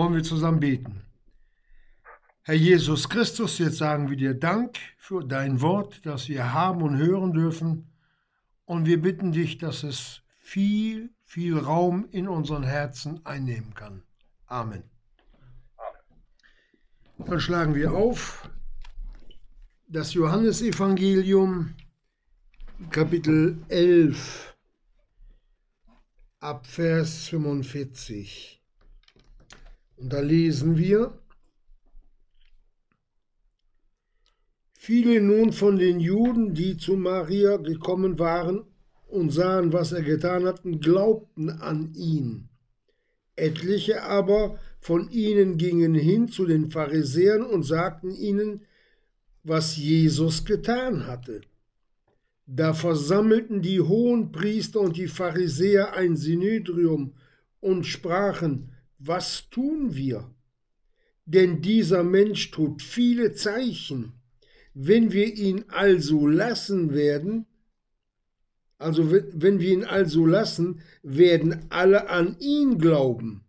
wollen wir zusammen beten. Herr Jesus Christus, jetzt sagen wir dir Dank für dein Wort, das wir haben und hören dürfen. Und wir bitten dich, dass es viel, viel Raum in unseren Herzen einnehmen kann. Amen. Dann schlagen wir auf das Johannesevangelium, Kapitel 11, ab Vers 45. Und da lesen wir, Viele nun von den Juden, die zu Maria gekommen waren und sahen, was er getan hatten, glaubten an ihn. Etliche aber von ihnen gingen hin zu den Pharisäern und sagten ihnen, was Jesus getan hatte. Da versammelten die Hohenpriester und die Pharisäer ein Synedrium und sprachen, was tun wir? Denn dieser Mensch tut viele Zeichen. Wenn wir ihn also lassen werden, also wenn wir ihn also lassen, werden alle an ihn glauben.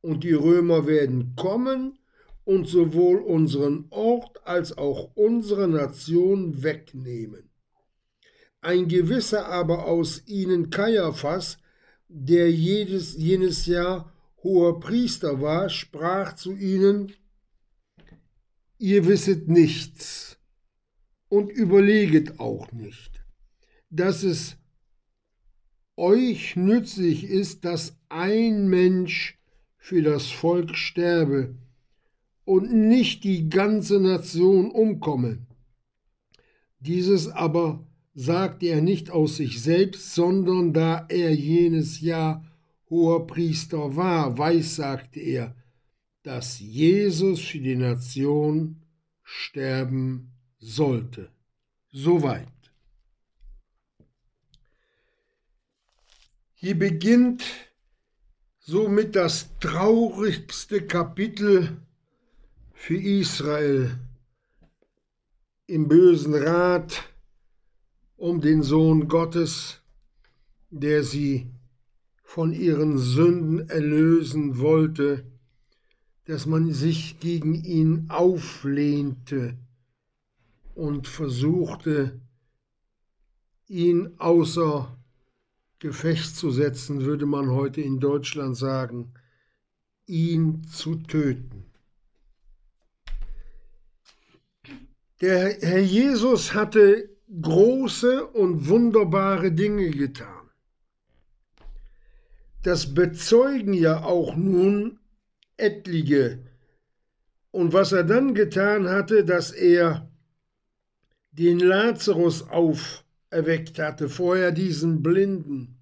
Und die Römer werden kommen und sowohl unseren Ort als auch unsere Nation wegnehmen. Ein gewisser aber aus ihnen Kaiaphas, der jedes, jenes Jahr hoher Priester war, sprach zu ihnen, ihr wisset nichts und überleget auch nicht, dass es euch nützlich ist, dass ein Mensch für das Volk sterbe und nicht die ganze Nation umkomme. Dieses aber sagte er nicht aus sich selbst, sondern da er jenes Jahr hoher Priester war, weiß, sagte er, dass Jesus für die Nation sterben sollte. Soweit. Hier beginnt somit das traurigste Kapitel für Israel im bösen Rat um den Sohn Gottes, der sie von ihren Sünden erlösen wollte dass man sich gegen ihn auflehnte und versuchte, ihn außer Gefecht zu setzen, würde man heute in Deutschland sagen, ihn zu töten. Der Herr Jesus hatte große und wunderbare Dinge getan. Das bezeugen ja auch nun etliche. Und was er dann getan hatte, dass er den Lazarus auferweckt hatte, vorher diesen Blinden.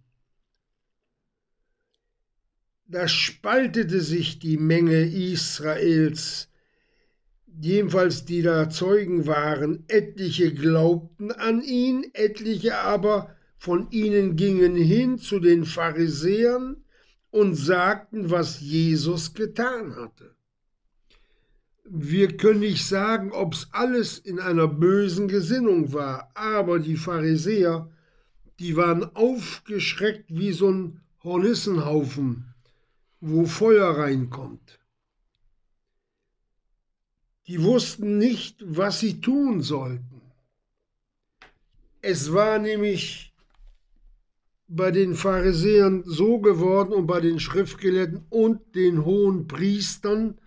Da spaltete sich die Menge Israels, jedenfalls die da Zeugen waren. Etliche glaubten an ihn, etliche aber von ihnen gingen hin zu den Pharisäern und sagten, was Jesus getan hatte. Wir können nicht sagen, ob es alles in einer bösen Gesinnung war, aber die Pharisäer, die waren aufgeschreckt wie so ein Hornissenhaufen, wo Feuer reinkommt. Die wussten nicht, was sie tun sollten. Es war nämlich bei den Pharisäern so geworden und bei den Schriftgelehrten und den hohen Priestern,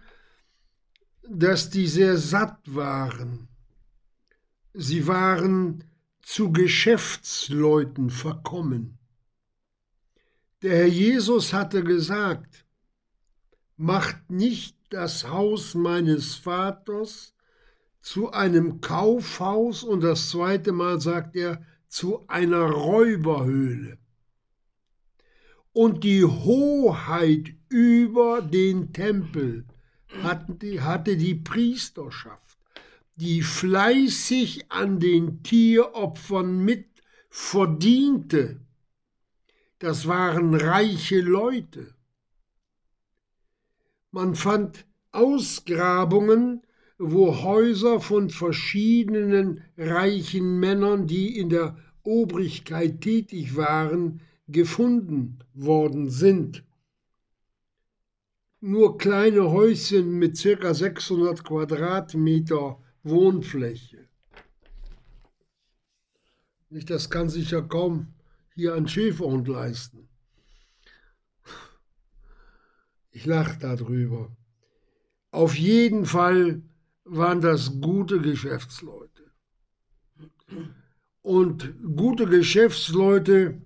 dass die sehr satt waren. Sie waren zu Geschäftsleuten verkommen. Der Herr Jesus hatte gesagt, macht nicht das Haus meines Vaters zu einem Kaufhaus und das zweite Mal sagt er zu einer Räuberhöhle und die Hoheit über den Tempel hatte die Priesterschaft, die fleißig an den Tieropfern mit verdiente. Das waren reiche Leute. Man fand Ausgrabungen, wo Häuser von verschiedenen reichen Männern, die in der Obrigkeit tätig waren, gefunden worden sind. nur kleine Häuschen mit circa 600 Quadratmeter Wohnfläche. Das kann sich ja kaum hier ein Schäferhund leisten. Ich lache darüber. Auf jeden Fall waren das gute Geschäftsleute. Und gute Geschäftsleute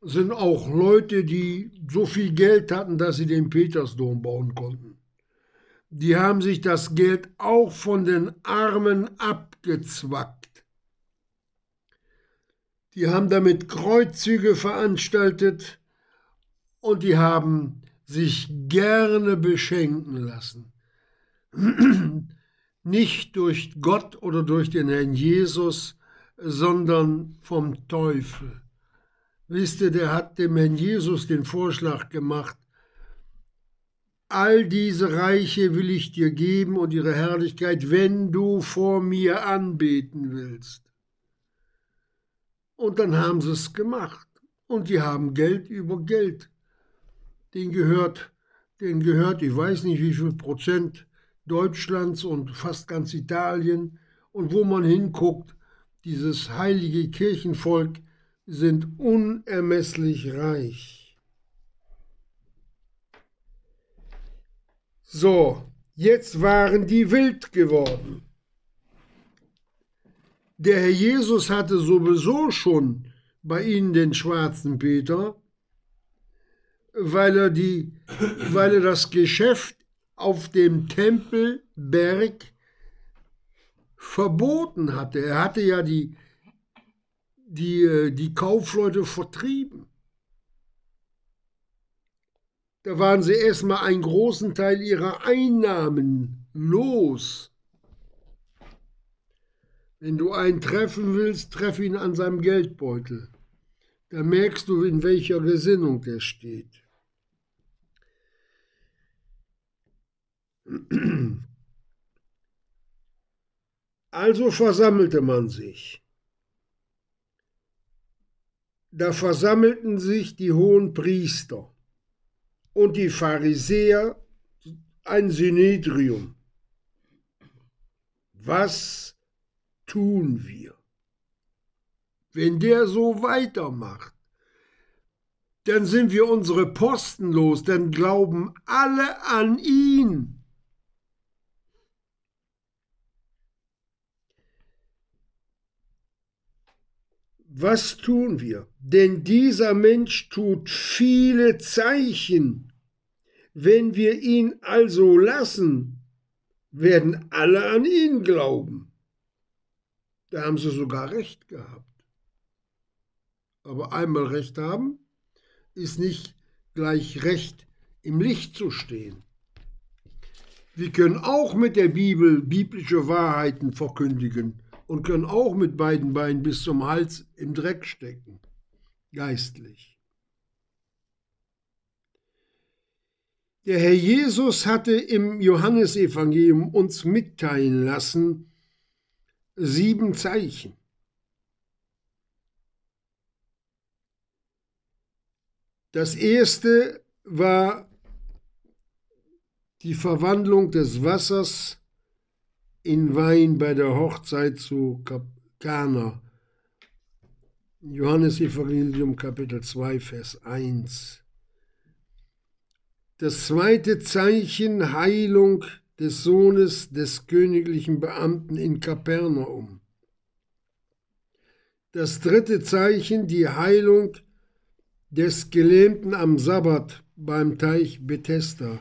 sind auch Leute, die so viel Geld hatten, dass sie den Petersdom bauen konnten. Die haben sich das Geld auch von den Armen abgezwackt. Die haben damit Kreuzzüge veranstaltet und die haben sich gerne beschenken lassen. Nicht durch Gott oder durch den Herrn Jesus, sondern vom Teufel. Wisst ihr, der hat dem Herrn Jesus den Vorschlag gemacht, all diese Reiche will ich dir geben und ihre Herrlichkeit, wenn du vor mir anbeten willst. Und dann haben sie es gemacht. Und die haben Geld über Geld. Den gehört, den gehört, ich weiß nicht wie viel Prozent Deutschlands und fast ganz Italien. Und wo man hinguckt, dieses heilige Kirchenvolk sind unermesslich reich. So, jetzt waren die wild geworden. Der Herr Jesus hatte sowieso schon bei ihnen den schwarzen Peter, weil er, die, weil er das Geschäft auf dem Tempelberg verboten hatte. Er hatte ja die, die, äh, die Kaufleute vertrieben. Da waren sie erstmal einen großen Teil ihrer Einnahmen los. Wenn du einen treffen willst, treff ihn an seinem Geldbeutel. Da merkst du, in welcher Gesinnung der steht. Also versammelte man sich. Da versammelten sich die hohen Priester und die Pharisäer, ein Synedrium. Was tun wir? Wenn der so weitermacht, dann sind wir unsere Posten los, dann glauben alle an ihn. Was tun wir? Denn dieser Mensch tut viele Zeichen. Wenn wir ihn also lassen, werden alle an ihn glauben. Da haben sie sogar recht gehabt. Aber einmal recht haben, ist nicht gleich recht im Licht zu stehen. Wir können auch mit der Bibel biblische Wahrheiten verkündigen und können auch mit beiden Beinen bis zum Hals im Dreck stecken, geistlich. Der Herr Jesus hatte im Johannesevangelium uns mitteilen lassen sieben Zeichen. Das erste war die Verwandlung des Wassers in Wein bei der Hochzeit zu Kana. Johannes Evangelium Kapitel 2 Vers 1. Das zweite Zeichen Heilung des Sohnes des königlichen Beamten in Kapernaum. Das dritte Zeichen die Heilung des Gelähmten am Sabbat beim Teich Bethesda.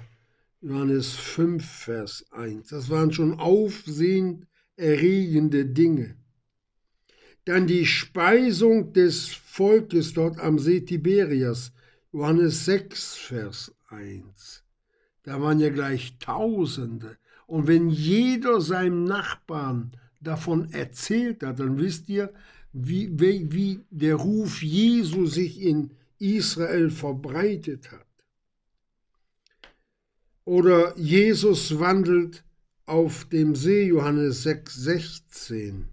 Johannes 5, Vers 1. Das waren schon aufsehenerregende Dinge. Dann die Speisung des Volkes dort am See Tiberias, Johannes 6, Vers 1. Da waren ja gleich Tausende. Und wenn jeder seinem Nachbarn davon erzählt hat, dann wisst ihr, wie, wie, wie der Ruf Jesu sich in Israel verbreitet hat. Oder Jesus wandelt auf dem See, Johannes 6, 16.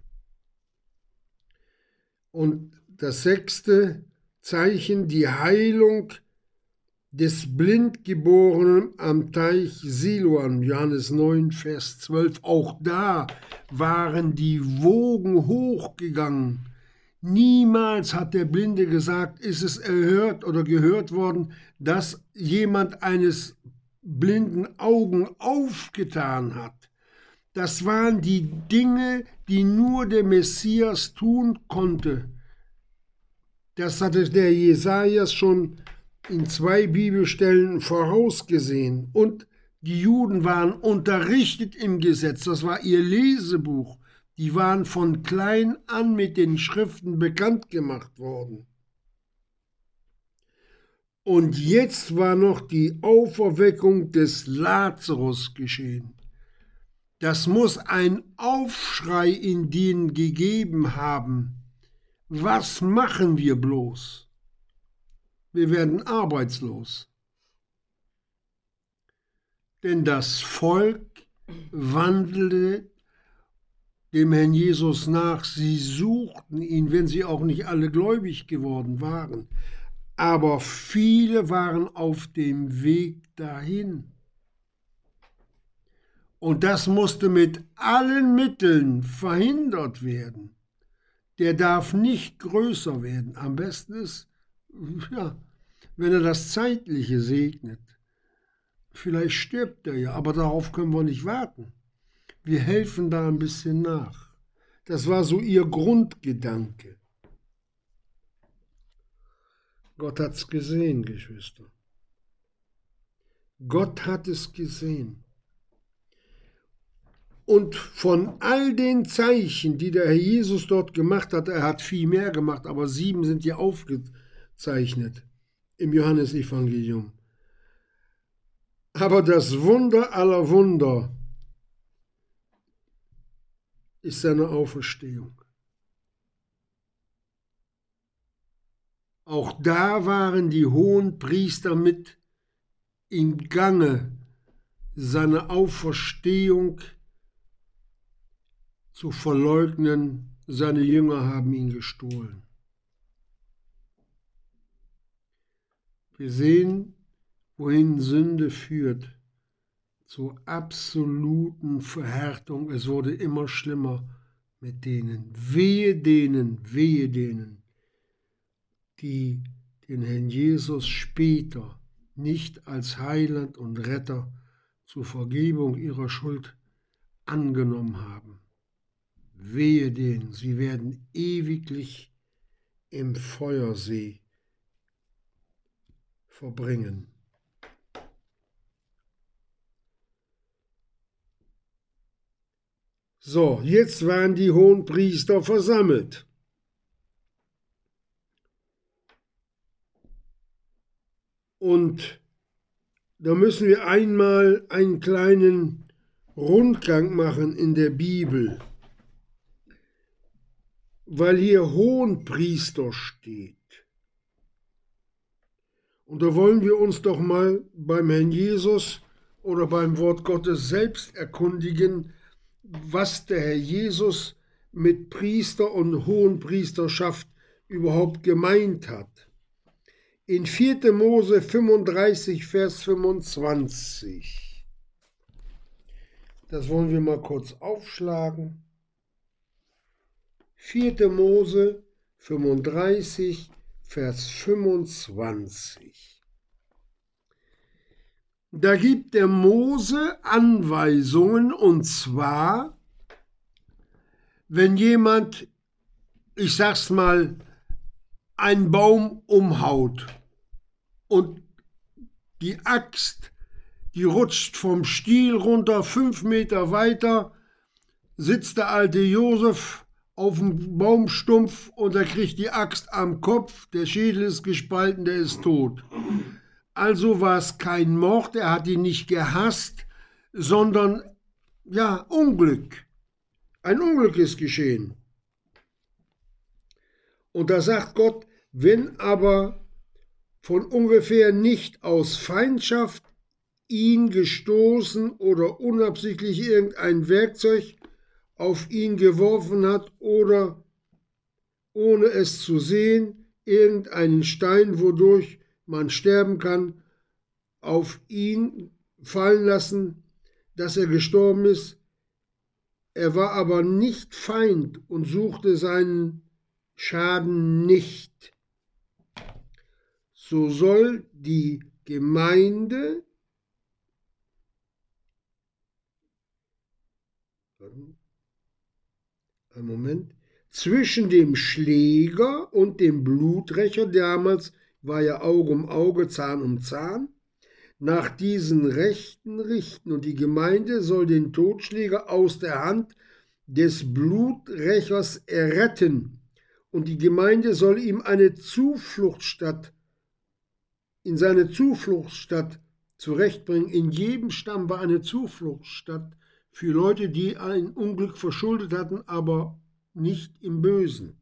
Und das sechste Zeichen, die Heilung des Blindgeborenen am Teich Siloam, Johannes 9, Vers 12. Auch da waren die Wogen hochgegangen. Niemals hat der Blinde gesagt, ist es erhört oder gehört worden, dass jemand eines blinden Augen aufgetan hat. Das waren die Dinge, die nur der Messias tun konnte. Das hatte der Jesajas schon in zwei Bibelstellen vorausgesehen. Und die Juden waren unterrichtet im Gesetz, das war ihr Lesebuch. Die waren von klein an mit den Schriften bekannt gemacht worden. Und jetzt war noch die Auferweckung des Lazarus geschehen. Das muss ein Aufschrei in denen gegeben haben. Was machen wir bloß? Wir werden arbeitslos. Denn das Volk wandelte dem Herrn Jesus nach. Sie suchten ihn, wenn sie auch nicht alle gläubig geworden waren. Aber viele waren auf dem Weg dahin. Und das musste mit allen Mitteln verhindert werden. Der darf nicht größer werden. Am besten ist, ja, wenn er das Zeitliche segnet. Vielleicht stirbt er ja, aber darauf können wir nicht warten. Wir helfen da ein bisschen nach. Das war so ihr Grundgedanke. Gott hat es gesehen, Geschwister. Gott hat es gesehen. Und von all den Zeichen, die der Herr Jesus dort gemacht hat, er hat viel mehr gemacht, aber sieben sind hier aufgezeichnet im Johannesevangelium. Aber das Wunder aller Wunder ist seine Auferstehung. Auch da waren die hohen Priester mit im Gange, seine Auferstehung zu verleugnen, seine Jünger haben ihn gestohlen. Wir sehen, wohin Sünde führt, zur absoluten Verhärtung. Es wurde immer schlimmer mit denen. Wehe denen, wehe denen, die den Herrn Jesus später nicht als Heiland und Retter zur Vergebung ihrer Schuld angenommen haben. Wehe denen, sie werden ewiglich im Feuersee verbringen. So, jetzt waren die hohen Priester versammelt. Und da müssen wir einmal einen kleinen Rundgang machen in der Bibel weil hier Hohenpriester steht. Und da wollen wir uns doch mal beim Herrn Jesus oder beim Wort Gottes selbst erkundigen, was der Herr Jesus mit Priester und Hohenpriesterschaft überhaupt gemeint hat. In 4. Mose 35, Vers 25. Das wollen wir mal kurz aufschlagen. 4. Mose 35, Vers 25. Da gibt der Mose Anweisungen und zwar, wenn jemand, ich sag's mal, einen Baum umhaut und die Axt, die rutscht vom Stiel runter, fünf Meter weiter, sitzt der alte Josef auf dem Baumstumpf und er kriegt die Axt am Kopf, der Schädel ist gespalten, der ist tot. Also war es kein Mord, er hat ihn nicht gehasst, sondern ja, Unglück. Ein Unglück ist geschehen. Und da sagt Gott, wenn aber von ungefähr nicht aus Feindschaft ihn gestoßen oder unabsichtlich irgendein Werkzeug auf ihn geworfen hat oder, ohne es zu sehen, irgendeinen Stein, wodurch man sterben kann, auf ihn fallen lassen, dass er gestorben ist. Er war aber nicht Feind und suchte seinen Schaden nicht. So soll die Gemeinde ein Moment, zwischen dem Schläger und dem Bluträcher, damals war ja Auge um Auge, Zahn um Zahn, nach diesen Rechten richten und die Gemeinde soll den Totschläger aus der Hand des Bluträchers erretten und die Gemeinde soll ihm eine Zufluchtsstadt in seine Zufluchtsstadt zurechtbringen. In jedem Stamm war eine Zufluchtsstadt für Leute, die ein Unglück verschuldet hatten, aber nicht im Bösen.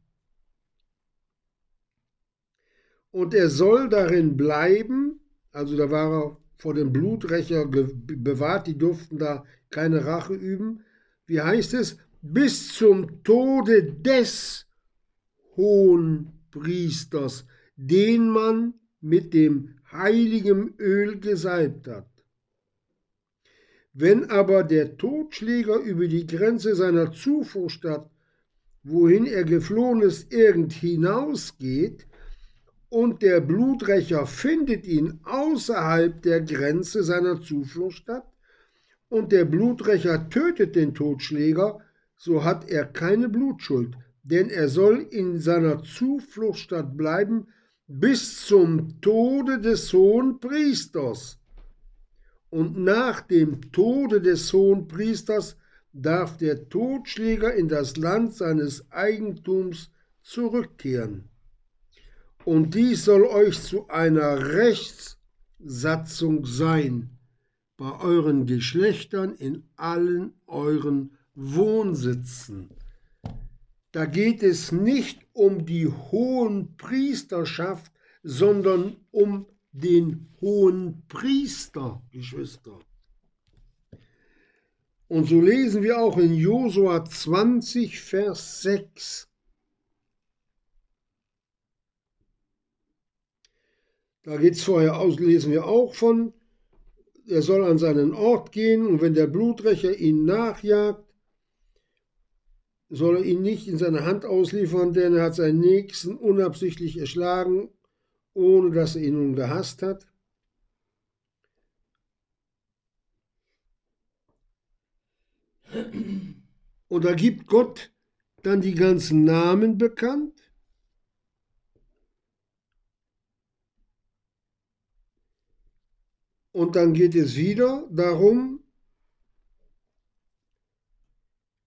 Und er soll darin bleiben, also da war er vor dem Bluträcher bewahrt, die durften da keine Rache üben. Wie heißt es? Bis zum Tode des hohen Priesters, den man mit dem heiligen Öl gesalbt hat. Wenn aber der Totschläger über die Grenze seiner Zufluchtsstadt, wohin er geflohen ist, irgend hinausgeht, und der Bluträcher findet ihn außerhalb der Grenze seiner Zufluchtsstadt, und der Bluträcher tötet den Totschläger, so hat er keine Blutschuld, denn er soll in seiner Zufluchtsstadt bleiben bis zum Tode des hohen Priesters. Und nach dem Tode des hohen Priesters darf der Totschläger in das Land seines Eigentums zurückkehren. Und dies soll euch zu einer Rechtssatzung sein bei euren Geschlechtern in allen euren Wohnsitzen. Da geht es nicht um die hohen Priesterschaft, sondern um den hohen Priester, Geschwister. Und so lesen wir auch in Josua 20, Vers 6. Da geht es vorher aus, lesen wir auch von, er soll an seinen Ort gehen und wenn der Bluträcher ihn nachjagt, soll er ihn nicht in seine Hand ausliefern, denn er hat seinen Nächsten unabsichtlich erschlagen ohne dass er ihn nun gehasst hat? Und da gibt Gott dann die ganzen Namen bekannt. Und dann geht es wieder darum,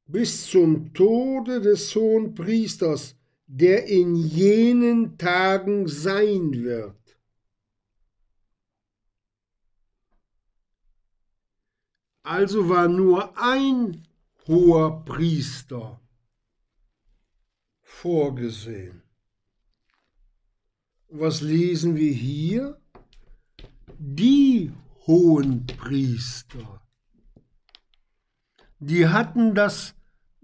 bis zum Tode des hohen Priesters der in jenen Tagen sein wird. Also war nur ein hoher Priester vorgesehen. Was lesen wir hier? Die hohen Priester. Die hatten das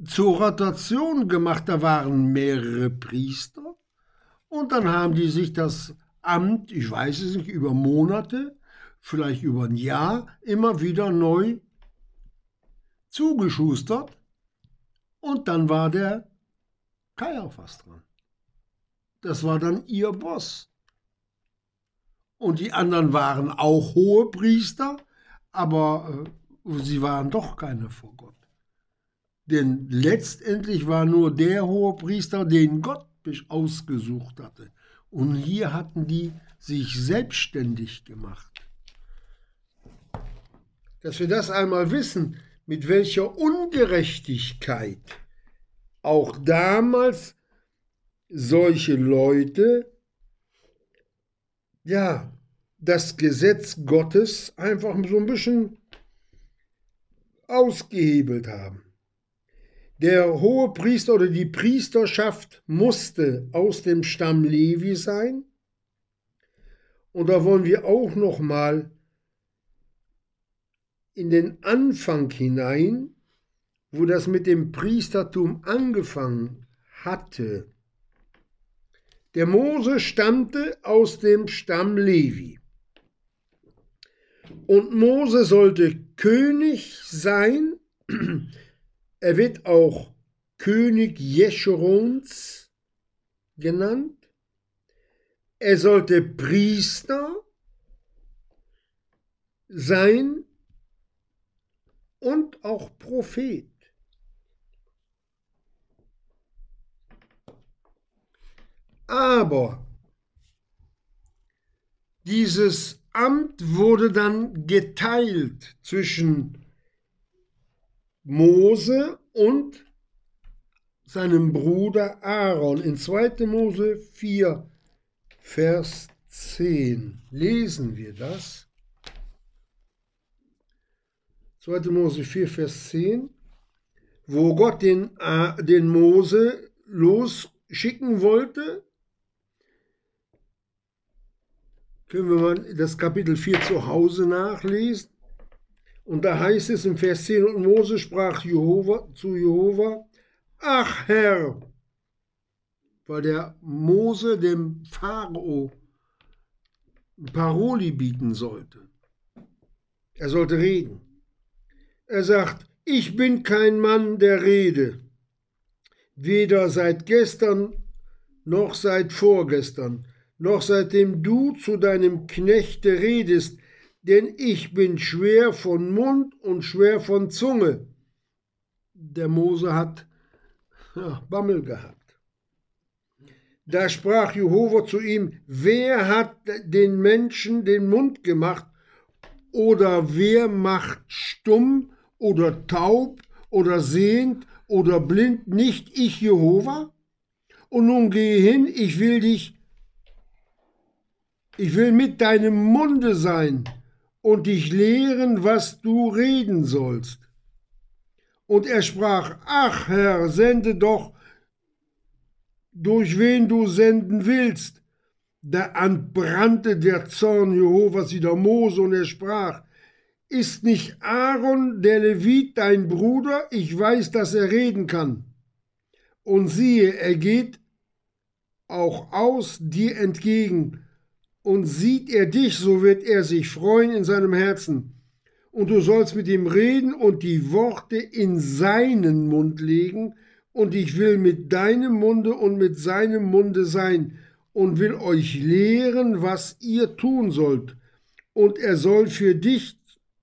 zur Rotation gemacht. Da waren mehrere Priester und dann haben die sich das Amt, ich weiß es nicht, über Monate, vielleicht über ein Jahr, immer wieder neu zugeschustert. Und dann war der Kaiaphas dran. Das war dann ihr Boss. Und die anderen waren auch hohe Priester, aber äh, sie waren doch keine vor Gott. Denn letztendlich war nur der hohe Priester, den Gott ausgesucht hatte. Und hier hatten die sich selbstständig gemacht. Dass wir das einmal wissen, mit welcher Ungerechtigkeit auch damals solche Leute ja das Gesetz Gottes einfach so ein bisschen ausgehebelt haben. Der hohe Priester oder die Priesterschaft musste aus dem Stamm Levi sein. Und da wollen wir auch noch mal in den Anfang hinein, wo das mit dem Priestertum angefangen hatte. Der Mose stammte aus dem Stamm Levi. Und Mose sollte König sein. Er wird auch König Jeschurons genannt. Er sollte Priester sein und auch Prophet. Aber dieses Amt wurde dann geteilt zwischen Mose und seinem Bruder Aaron. In 2. Mose 4, Vers 10 lesen wir das. 2. Mose 4, Vers 10, wo Gott den, den Mose losschicken wollte können wir mal das Kapitel 4 zu Hause nachlesen. Und da heißt es im Vers 10, und Mose sprach Jehova, zu Jehova, ach Herr, weil der Mose dem Pharao Paroli bieten sollte. Er sollte reden. Er sagt, ich bin kein Mann der Rede, weder seit gestern noch seit vorgestern, noch seitdem du zu deinem Knechte redest, denn ich bin schwer von Mund und schwer von Zunge. Der Mose hat Bammel gehabt. Da sprach Jehova zu ihm, wer hat den Menschen den Mund gemacht oder wer macht stumm oder taub oder sehend oder blind, nicht ich Jehova? Und nun gehe hin, ich will dich ich will mit deinem Munde sein und dich lehren, was du reden sollst. Und er sprach, ach Herr, sende doch, durch wen du senden willst. Da entbrannte der Zorn Jehovas wieder Mose und er sprach, ist nicht Aaron der Levit dein Bruder? Ich weiß, dass er reden kann. Und siehe, er geht auch aus dir entgegen und sieht er dich, so wird er sich freuen in seinem Herzen. Und du sollst mit ihm reden und die Worte in seinen Mund legen, und ich will mit deinem Munde und mit seinem Munde sein und will euch lehren, was ihr tun sollt. Und er soll für dich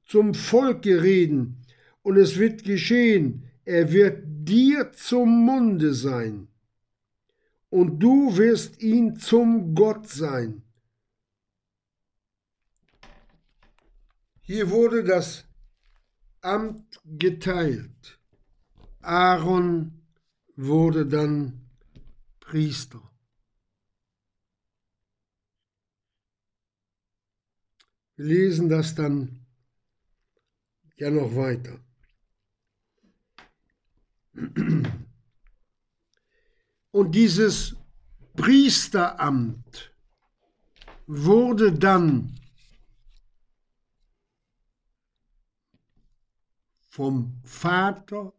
zum Volke reden, und es wird geschehen, er wird dir zum Munde sein, und du wirst ihn zum Gott sein Hier wurde das Amt geteilt. Aaron wurde dann Priester. Wir lesen das dann ja noch weiter. Und dieses Priesteramt wurde dann vom Vater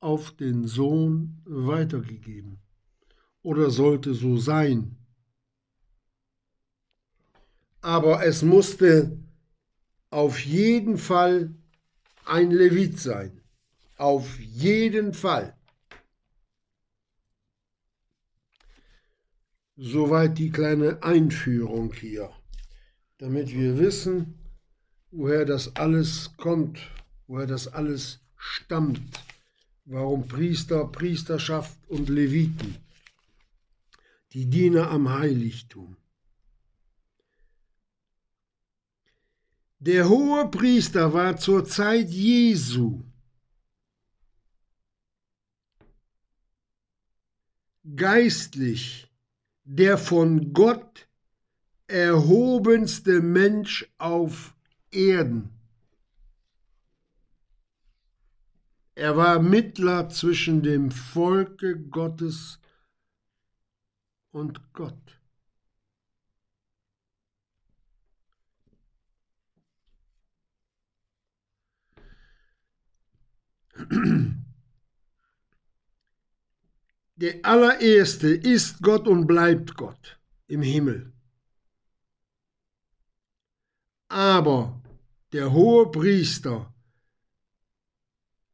auf den Sohn weitergegeben oder sollte so sein. Aber es musste auf jeden Fall ein Levit sein. Auf jeden Fall. Soweit die kleine Einführung hier, damit wir wissen, woher das alles kommt, woher das alles stammt, warum Priester, Priesterschaft und Leviten, die Diener am Heiligtum. Der hohe Priester war zur Zeit Jesu geistlich der von Gott erhobenste Mensch auf Erden. Er war Mittler zwischen dem Volke Gottes und Gott. Der allererste ist Gott und bleibt Gott im Himmel. Aber der hohe Priester,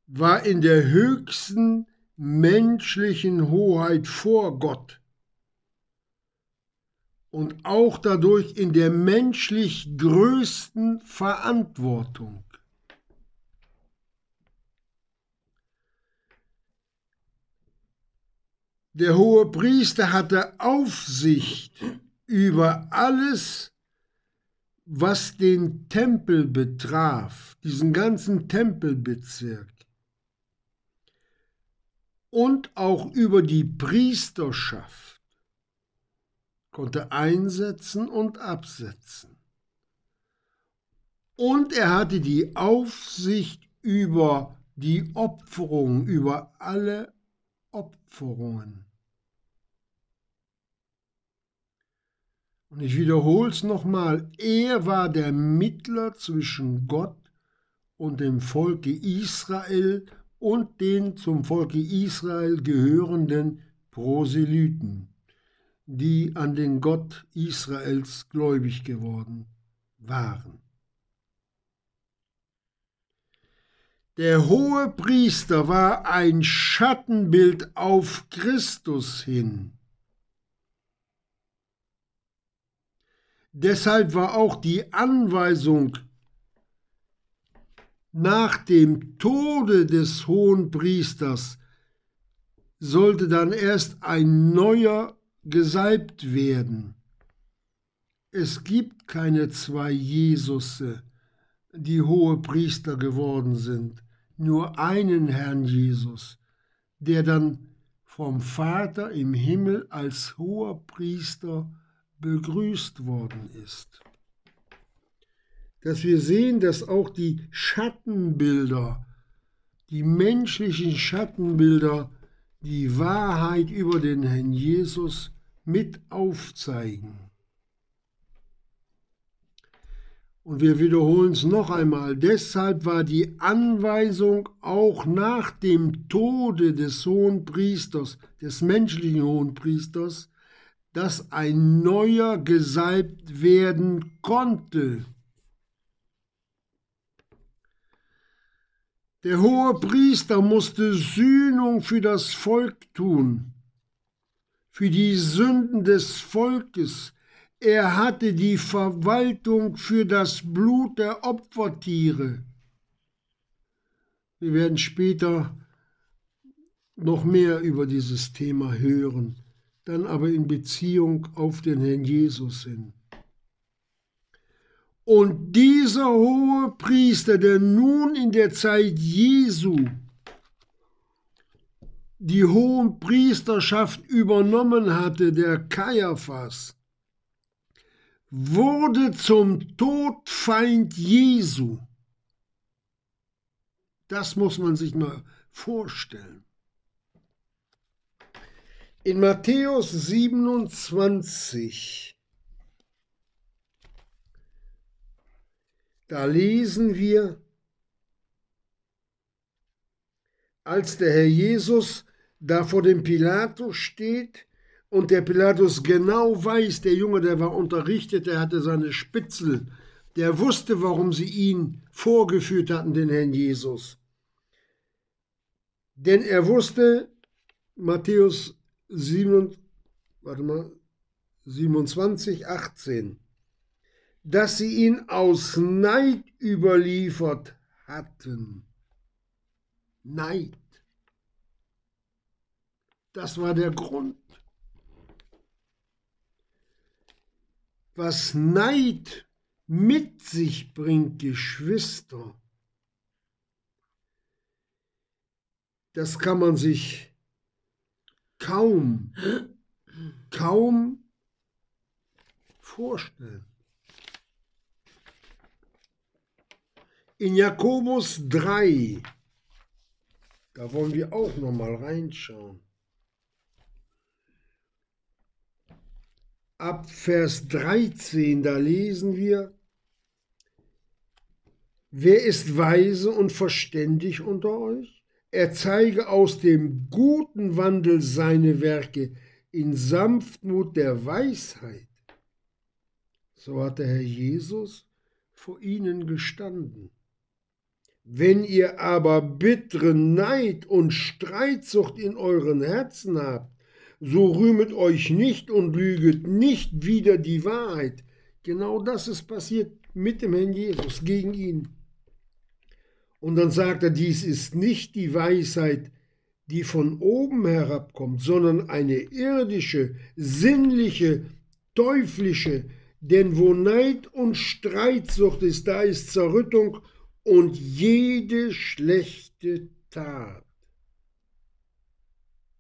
war in der höchsten menschlichen Hoheit vor Gott und auch dadurch in der menschlich größten Verantwortung. Der hohe Priester hatte Aufsicht über alles, was den Tempel betraf, diesen ganzen Tempelbezirk und auch über die Priesterschaft, konnte einsetzen und absetzen. Und er hatte die Aufsicht über die Opferung, über alle Opferungen. Und ich wiederhole es nochmal, er war der Mittler zwischen Gott und dem Volke Israel und den zum Volke Israel gehörenden Proselyten, die an den Gott Israels gläubig geworden waren. Der hohe Priester war ein Schattenbild auf Christus hin. Deshalb war auch die Anweisung nach dem Tode des hohen Priesters sollte dann erst ein neuer gesalbt werden. Es gibt keine zwei Jesusse, die hohe Priester geworden sind, nur einen Herrn Jesus, der dann vom Vater im Himmel als hoher Priester begrüßt worden ist dass wir sehen, dass auch die Schattenbilder, die menschlichen Schattenbilder, die Wahrheit über den Herrn Jesus mit aufzeigen. Und wir wiederholen es noch einmal, deshalb war die Anweisung auch nach dem Tode des Hohen Priesters, des menschlichen Hohen Priesters, dass ein neuer gesalbt werden konnte. Der hohe Priester musste Sühnung für das Volk tun, für die Sünden des Volkes. Er hatte die Verwaltung für das Blut der Opfertiere. Wir werden später noch mehr über dieses Thema hören, dann aber in Beziehung auf den Herrn Jesus hin. Und dieser hohe Priester, der nun in der Zeit Jesu die hohe Priesterschaft übernommen hatte, der Kaiaphas, wurde zum Todfeind Jesu. Das muss man sich mal vorstellen. In Matthäus 27 Da lesen wir, als der Herr Jesus da vor dem Pilatus steht und der Pilatus genau weiß, der Junge, der war unterrichtet, der hatte seine Spitzel, der wusste, warum sie ihn vorgeführt hatten, den Herrn Jesus. Denn er wusste, Matthäus 7, warte mal, 27, 18, dass sie ihn aus Neid überliefert hatten. Neid. Das war der Grund. Was Neid mit sich bringt, Geschwister, das kann man sich kaum, kaum vorstellen. In Jakobus 3, da wollen wir auch noch mal reinschauen. Ab Vers 13, da lesen wir, Wer ist weise und verständig unter euch? Er zeige aus dem guten Wandel seine Werke in Sanftmut der Weisheit. So hat der Herr Jesus vor ihnen gestanden. Wenn ihr aber bittere Neid und Streitsucht in euren Herzen habt, so rühmet euch nicht und lüget nicht wieder die Wahrheit. Genau das ist passiert mit dem Herrn Jesus gegen ihn. Und dann sagt er, dies ist nicht die Weisheit, die von oben herabkommt, sondern eine irdische, sinnliche, teuflische, denn wo Neid und Streitsucht ist, da ist Zerrüttung und jede schlechte Tat.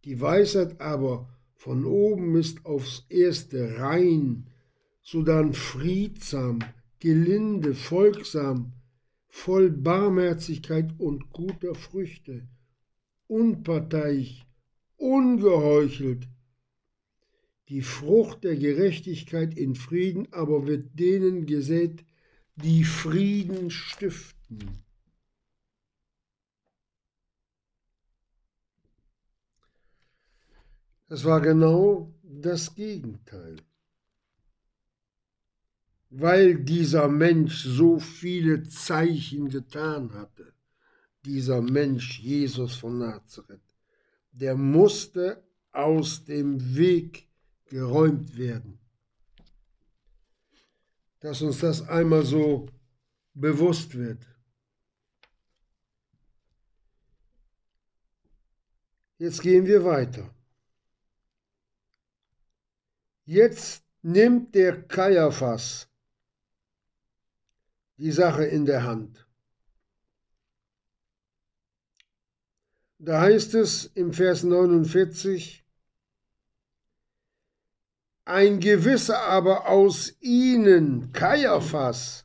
Die Weisheit aber von oben ist aufs erste rein, sodann friedsam, gelinde, folgsam, voll Barmherzigkeit und guter Früchte, unparteiisch, ungeheuchelt. Die Frucht der Gerechtigkeit in Frieden aber wird denen gesät, die Frieden stiften. Es war genau das Gegenteil. Weil dieser Mensch so viele Zeichen getan hatte, dieser Mensch Jesus von Nazareth, der musste aus dem Weg geräumt werden. Dass uns das einmal so bewusst wird. Jetzt gehen wir weiter. Jetzt nimmt der Kaiaphas die Sache in der Hand. Da heißt es im Vers 49, ein gewisser aber aus ihnen, Kaiaphas,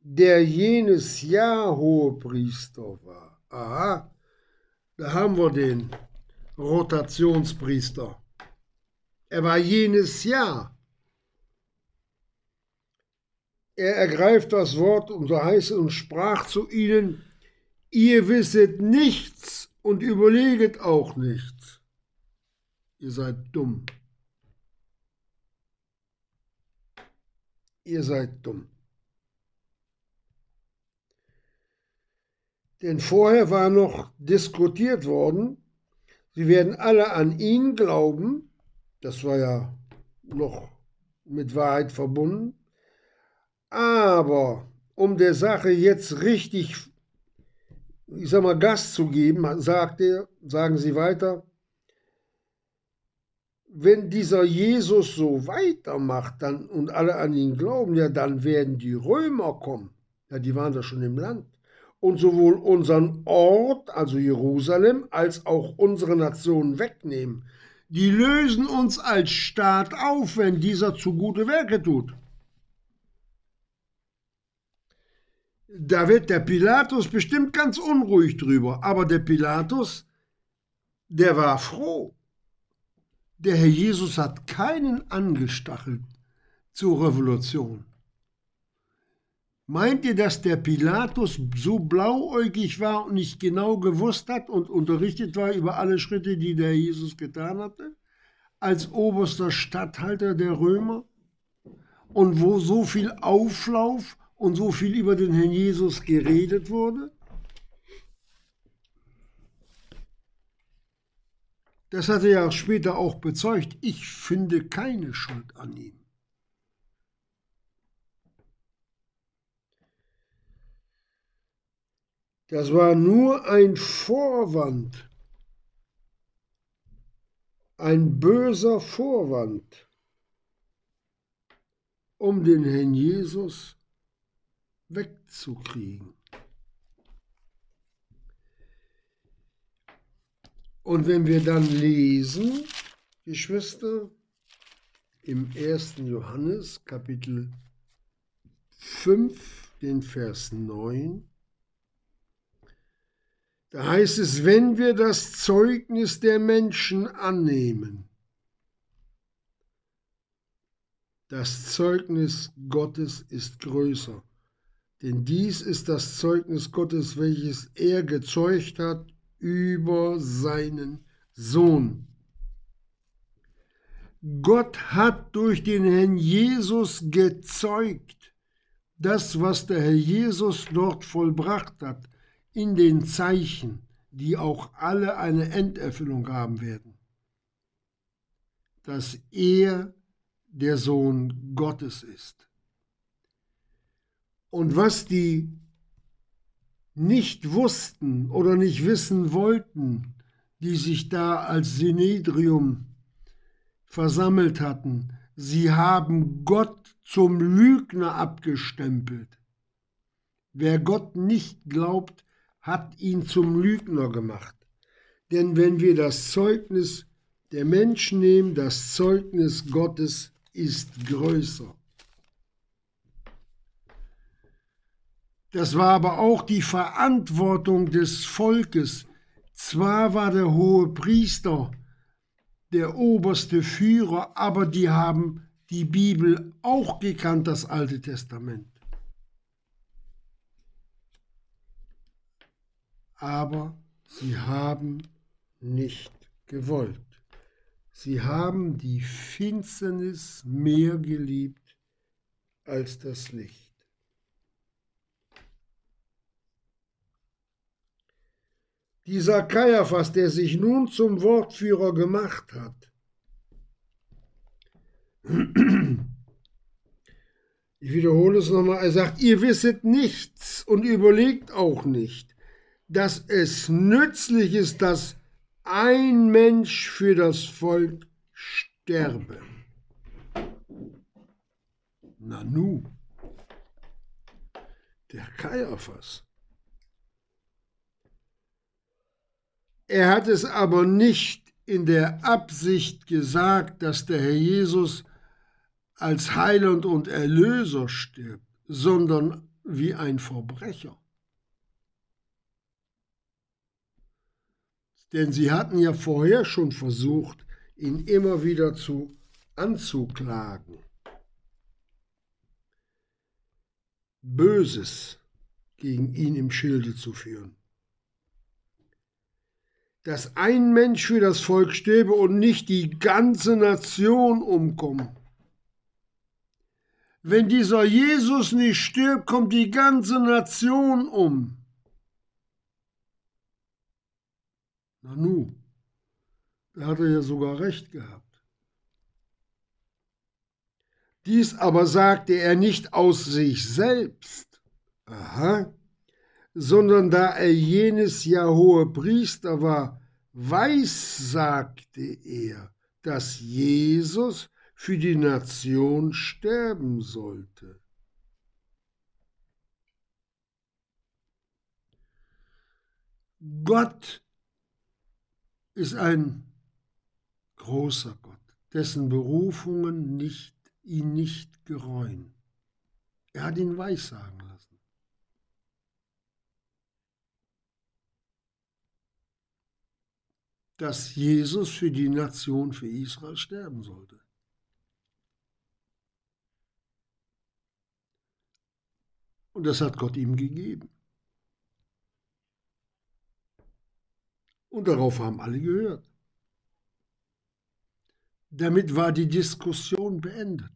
der jenes Jahr Hohepriester war. Aha, da haben wir den Rotationspriester. Er war jenes Jahr. Er ergreift das Wort und so heißt und sprach zu ihnen, ihr wisset nichts und überleget auch nichts. Ihr seid dumm. Ihr seid dumm. Denn vorher war noch diskutiert worden, sie werden alle an ihn glauben, das war ja noch mit Wahrheit verbunden. Aber um der Sache jetzt richtig, ich sag mal, Gas zu geben, sagt er, sagen sie weiter, wenn dieser Jesus so weitermacht dann, und alle an ihn glauben, ja, dann werden die Römer kommen. Ja, die waren da schon im Land. Und sowohl unseren Ort, also Jerusalem, als auch unsere Nation wegnehmen die lösen uns als Staat auf, wenn dieser zu gute Werke tut. Da wird der Pilatus bestimmt ganz unruhig drüber, aber der Pilatus, der war froh. Der Herr Jesus hat keinen angestachelt zur Revolution. Meint ihr, dass der Pilatus so blauäugig war und nicht genau gewusst hat und unterrichtet war über alle Schritte, die der Jesus getan hatte, als oberster Statthalter der Römer? Und wo so viel Auflauf und so viel über den Herrn Jesus geredet wurde? Das hat er ja später auch bezeugt. Ich finde keine Schuld an ihm. Das war nur ein Vorwand, ein böser Vorwand, um den Herrn Jesus wegzukriegen. Und wenn wir dann lesen, Geschwister, im 1. Johannes Kapitel 5, den Vers 9, da heißt es, wenn wir das Zeugnis der Menschen annehmen, das Zeugnis Gottes ist größer. Denn dies ist das Zeugnis Gottes, welches er gezeugt hat über seinen Sohn. Gott hat durch den Herrn Jesus gezeugt, das, was der Herr Jesus dort vollbracht hat, in den Zeichen, die auch alle eine Enderfüllung haben werden, dass er der Sohn Gottes ist. Und was die nicht wussten oder nicht wissen wollten, die sich da als Synedrium versammelt hatten, sie haben Gott zum Lügner abgestempelt. Wer Gott nicht glaubt, hat ihn zum Lügner gemacht. Denn wenn wir das Zeugnis der Menschen nehmen, das Zeugnis Gottes ist größer. Das war aber auch die Verantwortung des Volkes. Zwar war der hohe Priester der oberste Führer, aber die haben die Bibel auch gekannt, das Alte Testament. Aber sie haben nicht gewollt. Sie haben die Finsternis mehr geliebt als das Licht. Dieser Kaiaphas, der sich nun zum Wortführer gemacht hat, ich wiederhole es nochmal, er sagt, ihr wisset nichts und überlegt auch nicht, dass es nützlich ist, dass ein Mensch für das Volk sterbe. Nanu, der Kaiaphas. Er hat es aber nicht in der Absicht gesagt, dass der Herr Jesus als Heiland und Erlöser stirbt, sondern wie ein Verbrecher. Denn sie hatten ja vorher schon versucht, ihn immer wieder zu anzuklagen. Böses gegen ihn im Schilde zu führen. Dass ein Mensch für das Volk sterbe und nicht die ganze Nation umkomme. Wenn dieser Jesus nicht stirbt, kommt die ganze Nation um. Na nu, da hat er ja sogar recht gehabt. Dies aber sagte er nicht aus sich selbst, aha, sondern da er jenes Jahr hohe Priester war, weiß, sagte er, dass Jesus für die Nation sterben sollte. Gott ist ein großer Gott, dessen Berufungen nicht, ihn nicht gereuen. Er hat ihn weissagen lassen. dass Jesus für die Nation, für Israel sterben sollte. Und das hat Gott ihm gegeben. Und darauf haben alle gehört. Damit war die Diskussion beendet.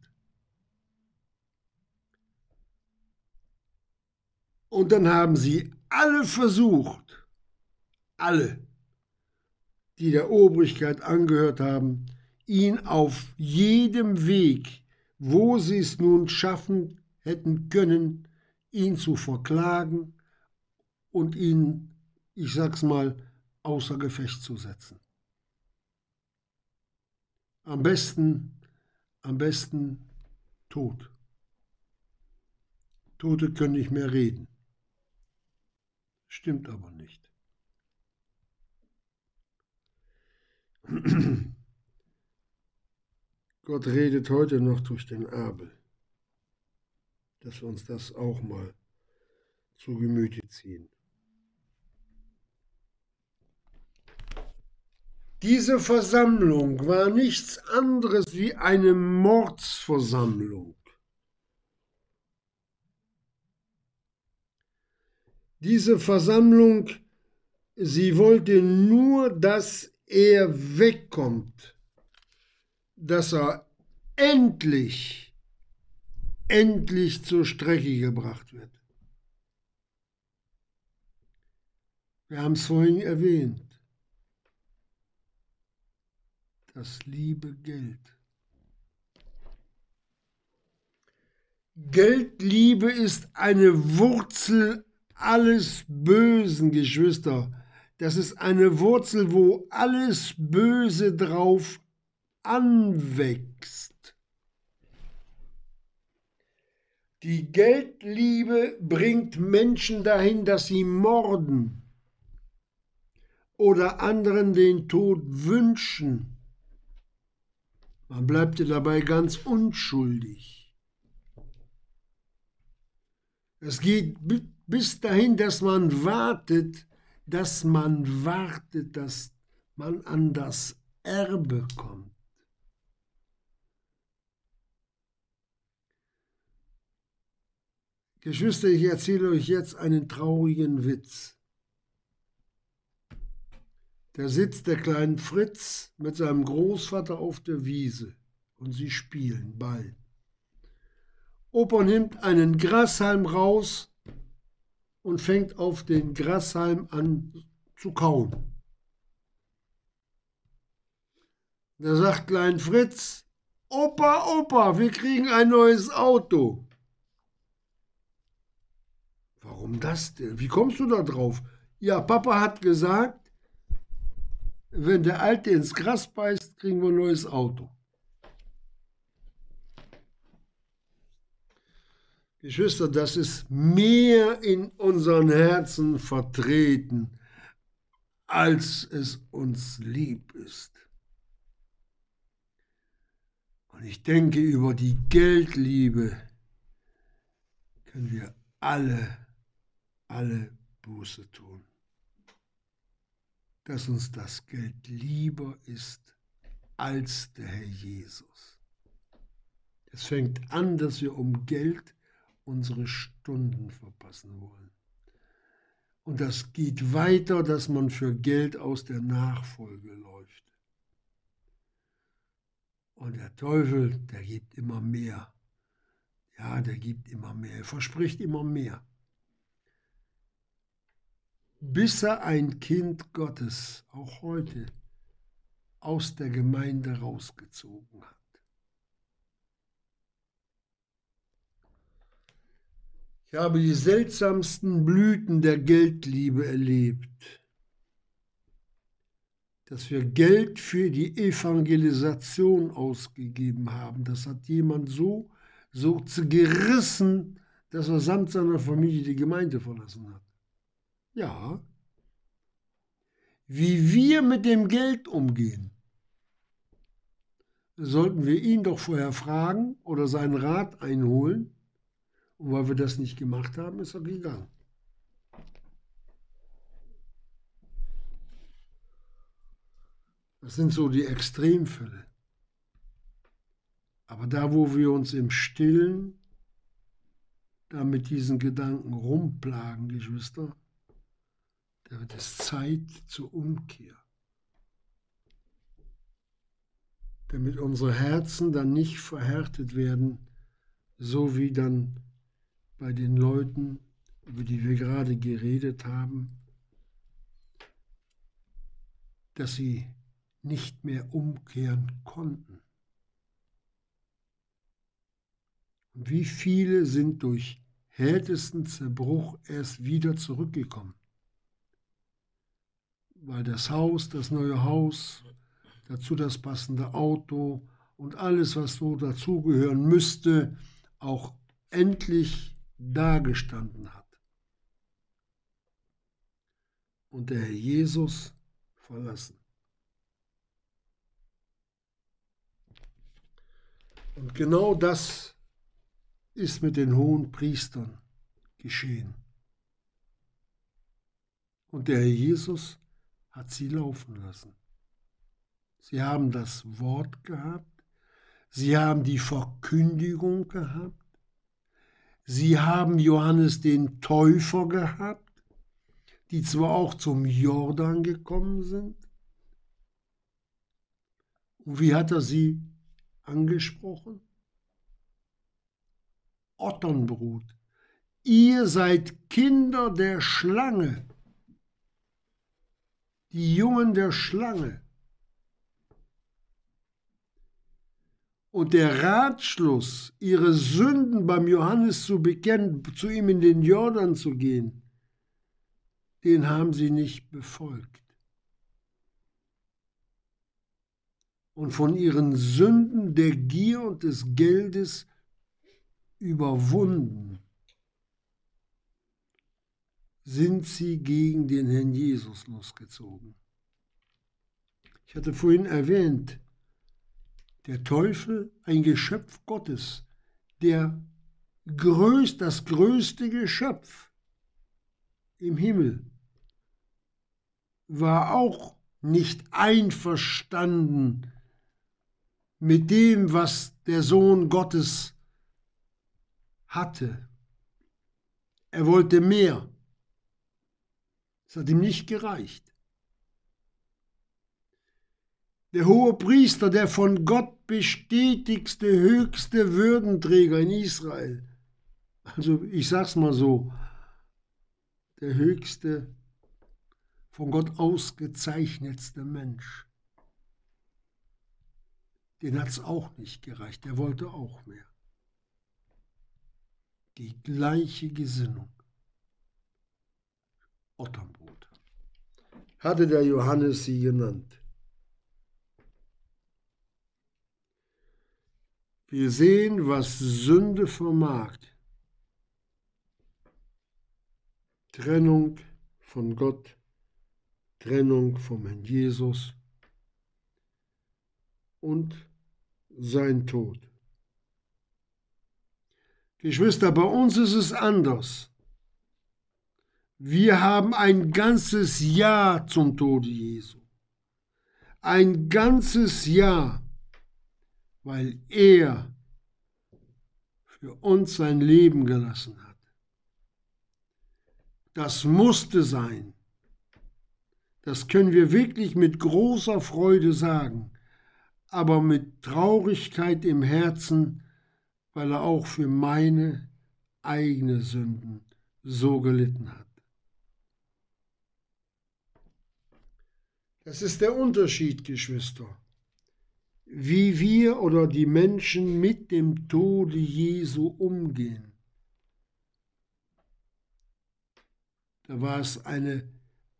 Und dann haben sie alle versucht, alle, die der Obrigkeit angehört haben, ihn auf jedem Weg, wo sie es nun schaffen hätten können, ihn zu verklagen und ihn, ich sag's mal, außer Gefecht zu setzen. Am besten, am besten tot. Tote können nicht mehr reden. Stimmt aber nicht. Gott redet heute noch durch den Abel, dass wir uns das auch mal zu Gemüte ziehen. Diese Versammlung war nichts anderes wie eine Mordsversammlung. Diese Versammlung, sie wollte nur, dass er wegkommt, dass er endlich endlich zur Strecke gebracht wird. Wir haben es vorhin erwähnt. Das liebe Geld. Geldliebe ist eine Wurzel alles Bösen, Geschwister. Das ist eine Wurzel, wo alles Böse drauf anwächst. Die Geldliebe bringt Menschen dahin, dass sie morden oder anderen den Tod wünschen. Man bleibt dabei ganz unschuldig. Es geht bis dahin, dass man wartet, dass man wartet, dass man an das Erbe kommt. Geschwister, ich erzähle euch jetzt einen traurigen Witz. Da sitzt der kleine Fritz mit seinem Großvater auf der Wiese und sie spielen Ball. Opa nimmt einen Grashalm raus und fängt auf den Grashalm an zu kauen. Da sagt Klein Fritz, Opa, Opa, wir kriegen ein neues Auto. Warum das denn? Wie kommst du da drauf? Ja, Papa hat gesagt, wenn der Alte ins Gras beißt, kriegen wir ein neues Auto. Geschwister, das ist mehr in unseren Herzen vertreten, als es uns lieb ist. Und ich denke, über die Geldliebe können wir alle, alle Buße tun. Dass uns das Geld lieber ist als der Herr Jesus. Es fängt an, dass wir um Geld unsere Stunden verpassen wollen. Und das geht weiter, dass man für Geld aus der Nachfolge läuft. Und der Teufel, der gibt immer mehr. Ja, der gibt immer mehr. Er verspricht immer mehr. Bis er ein Kind Gottes, auch heute, aus der Gemeinde rausgezogen hat. Ich habe die seltsamsten Blüten der Geldliebe erlebt. Dass wir Geld für die Evangelisation ausgegeben haben, das hat jemand so, so gerissen, dass er samt seiner Familie die Gemeinde verlassen hat. Ja. Wie wir mit dem Geld umgehen, sollten wir ihn doch vorher fragen oder seinen Rat einholen und weil wir das nicht gemacht haben, ist er gegangen. Das sind so die Extremfälle. Aber da, wo wir uns im Stillen da mit diesen Gedanken rumplagen, Geschwister, da wird es Zeit zur Umkehr. Damit unsere Herzen dann nicht verhärtet werden, so wie dann bei den Leuten, über die wir gerade geredet haben, dass sie nicht mehr umkehren konnten. Wie viele sind durch härtesten Zerbruch erst wieder zurückgekommen? Weil das Haus, das neue Haus, dazu das passende Auto und alles, was so dazugehören müsste, auch endlich dagestanden hat. Und der Herr Jesus verlassen. Und genau das ist mit den hohen Priestern geschehen. Und der Herr Jesus hat sie laufen lassen. Sie haben das Wort gehabt, sie haben die Verkündigung gehabt, Sie haben Johannes den Täufer gehabt, die zwar auch zum Jordan gekommen sind. Und wie hat er sie angesprochen? Otternbrut. Ihr seid Kinder der Schlange, die Jungen der Schlange. Und der Ratschluss, ihre Sünden beim Johannes zu bekennen, zu ihm in den Jordan zu gehen, den haben sie nicht befolgt. Und von ihren Sünden der Gier und des Geldes überwunden, sind sie gegen den Herrn Jesus losgezogen. Ich hatte vorhin erwähnt, der Teufel ein Geschöpf Gottes, der größt, das größte Geschöpf im Himmel, war auch nicht einverstanden mit dem, was der Sohn Gottes hatte. Er wollte mehr. Es hat ihm nicht gereicht. Der hohe Priester, der von Gott bestätigste, höchste Würdenträger in Israel. Also ich sag's mal so, der höchste, von Gott ausgezeichnetste Mensch. Den hat's auch nicht gereicht, er wollte auch mehr. Die gleiche Gesinnung. Otternbrot. Hatte der Johannes sie genannt. Wir sehen, was Sünde vermag. Trennung von Gott, Trennung vom Herrn Jesus und sein Tod. Geschwister, bei uns ist es anders. Wir haben ein ganzes Jahr zum Tode Jesu. Ein ganzes Jahr weil er für uns sein Leben gelassen hat. Das musste sein. Das können wir wirklich mit großer Freude sagen, aber mit Traurigkeit im Herzen, weil er auch für meine eigene Sünden so gelitten hat. Das ist der Unterschied, Geschwister wie wir oder die Menschen mit dem Tode Jesu umgehen. Da war es eine,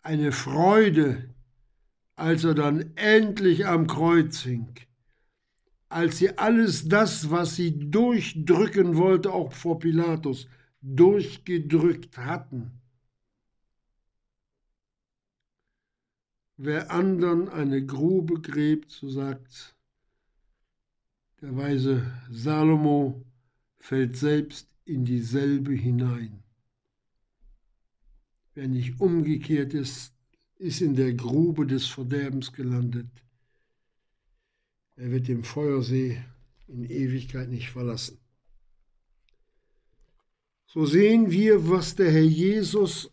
eine Freude, als er dann endlich am Kreuz hing, als sie alles das, was sie durchdrücken wollte, auch vor Pilatus, durchgedrückt hatten. Wer anderen eine Grube gräbt, so sagt der weise Salomo fällt selbst in dieselbe hinein. Wer nicht umgekehrt ist, ist in der Grube des Verderbens gelandet. Er wird dem Feuersee in Ewigkeit nicht verlassen. So sehen wir, was der Herr Jesus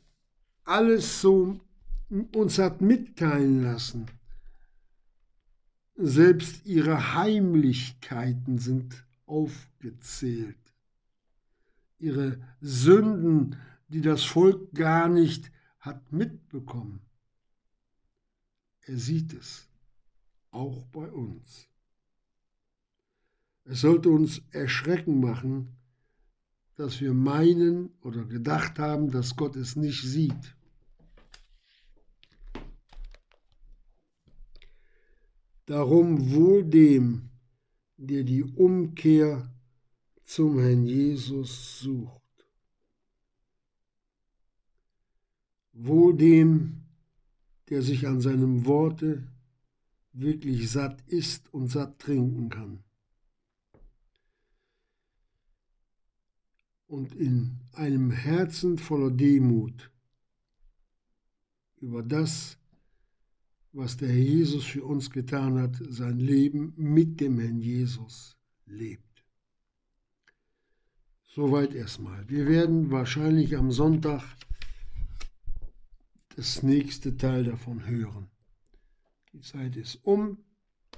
alles so uns hat mitteilen lassen. Selbst ihre Heimlichkeiten sind aufgezählt. Ihre Sünden, die das Volk gar nicht hat mitbekommen. Er sieht es, auch bei uns. Es sollte uns erschrecken machen, dass wir meinen oder gedacht haben, dass Gott es nicht sieht. Darum wohl dem, der die Umkehr zum Herrn Jesus sucht. Wohl dem, der sich an seinem Worte wirklich satt isst und satt trinken kann. Und in einem Herzen voller Demut über das, was der Herr Jesus für uns getan hat, sein Leben mit dem Herrn Jesus lebt. Soweit erstmal. Wir werden wahrscheinlich am Sonntag das nächste Teil davon hören. Die Zeit ist um.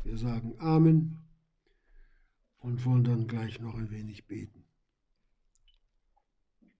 Wir sagen Amen und wollen dann gleich noch ein wenig beten.